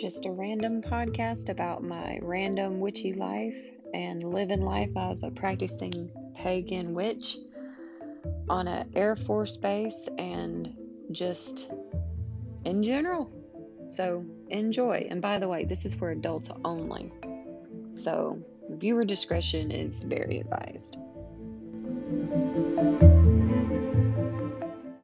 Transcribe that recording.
just a random podcast about my random witchy life and living life as a practicing pagan witch on an Air Force base and just in general. So enjoy. And by the way, this is for adults only. So viewer discretion is very advised.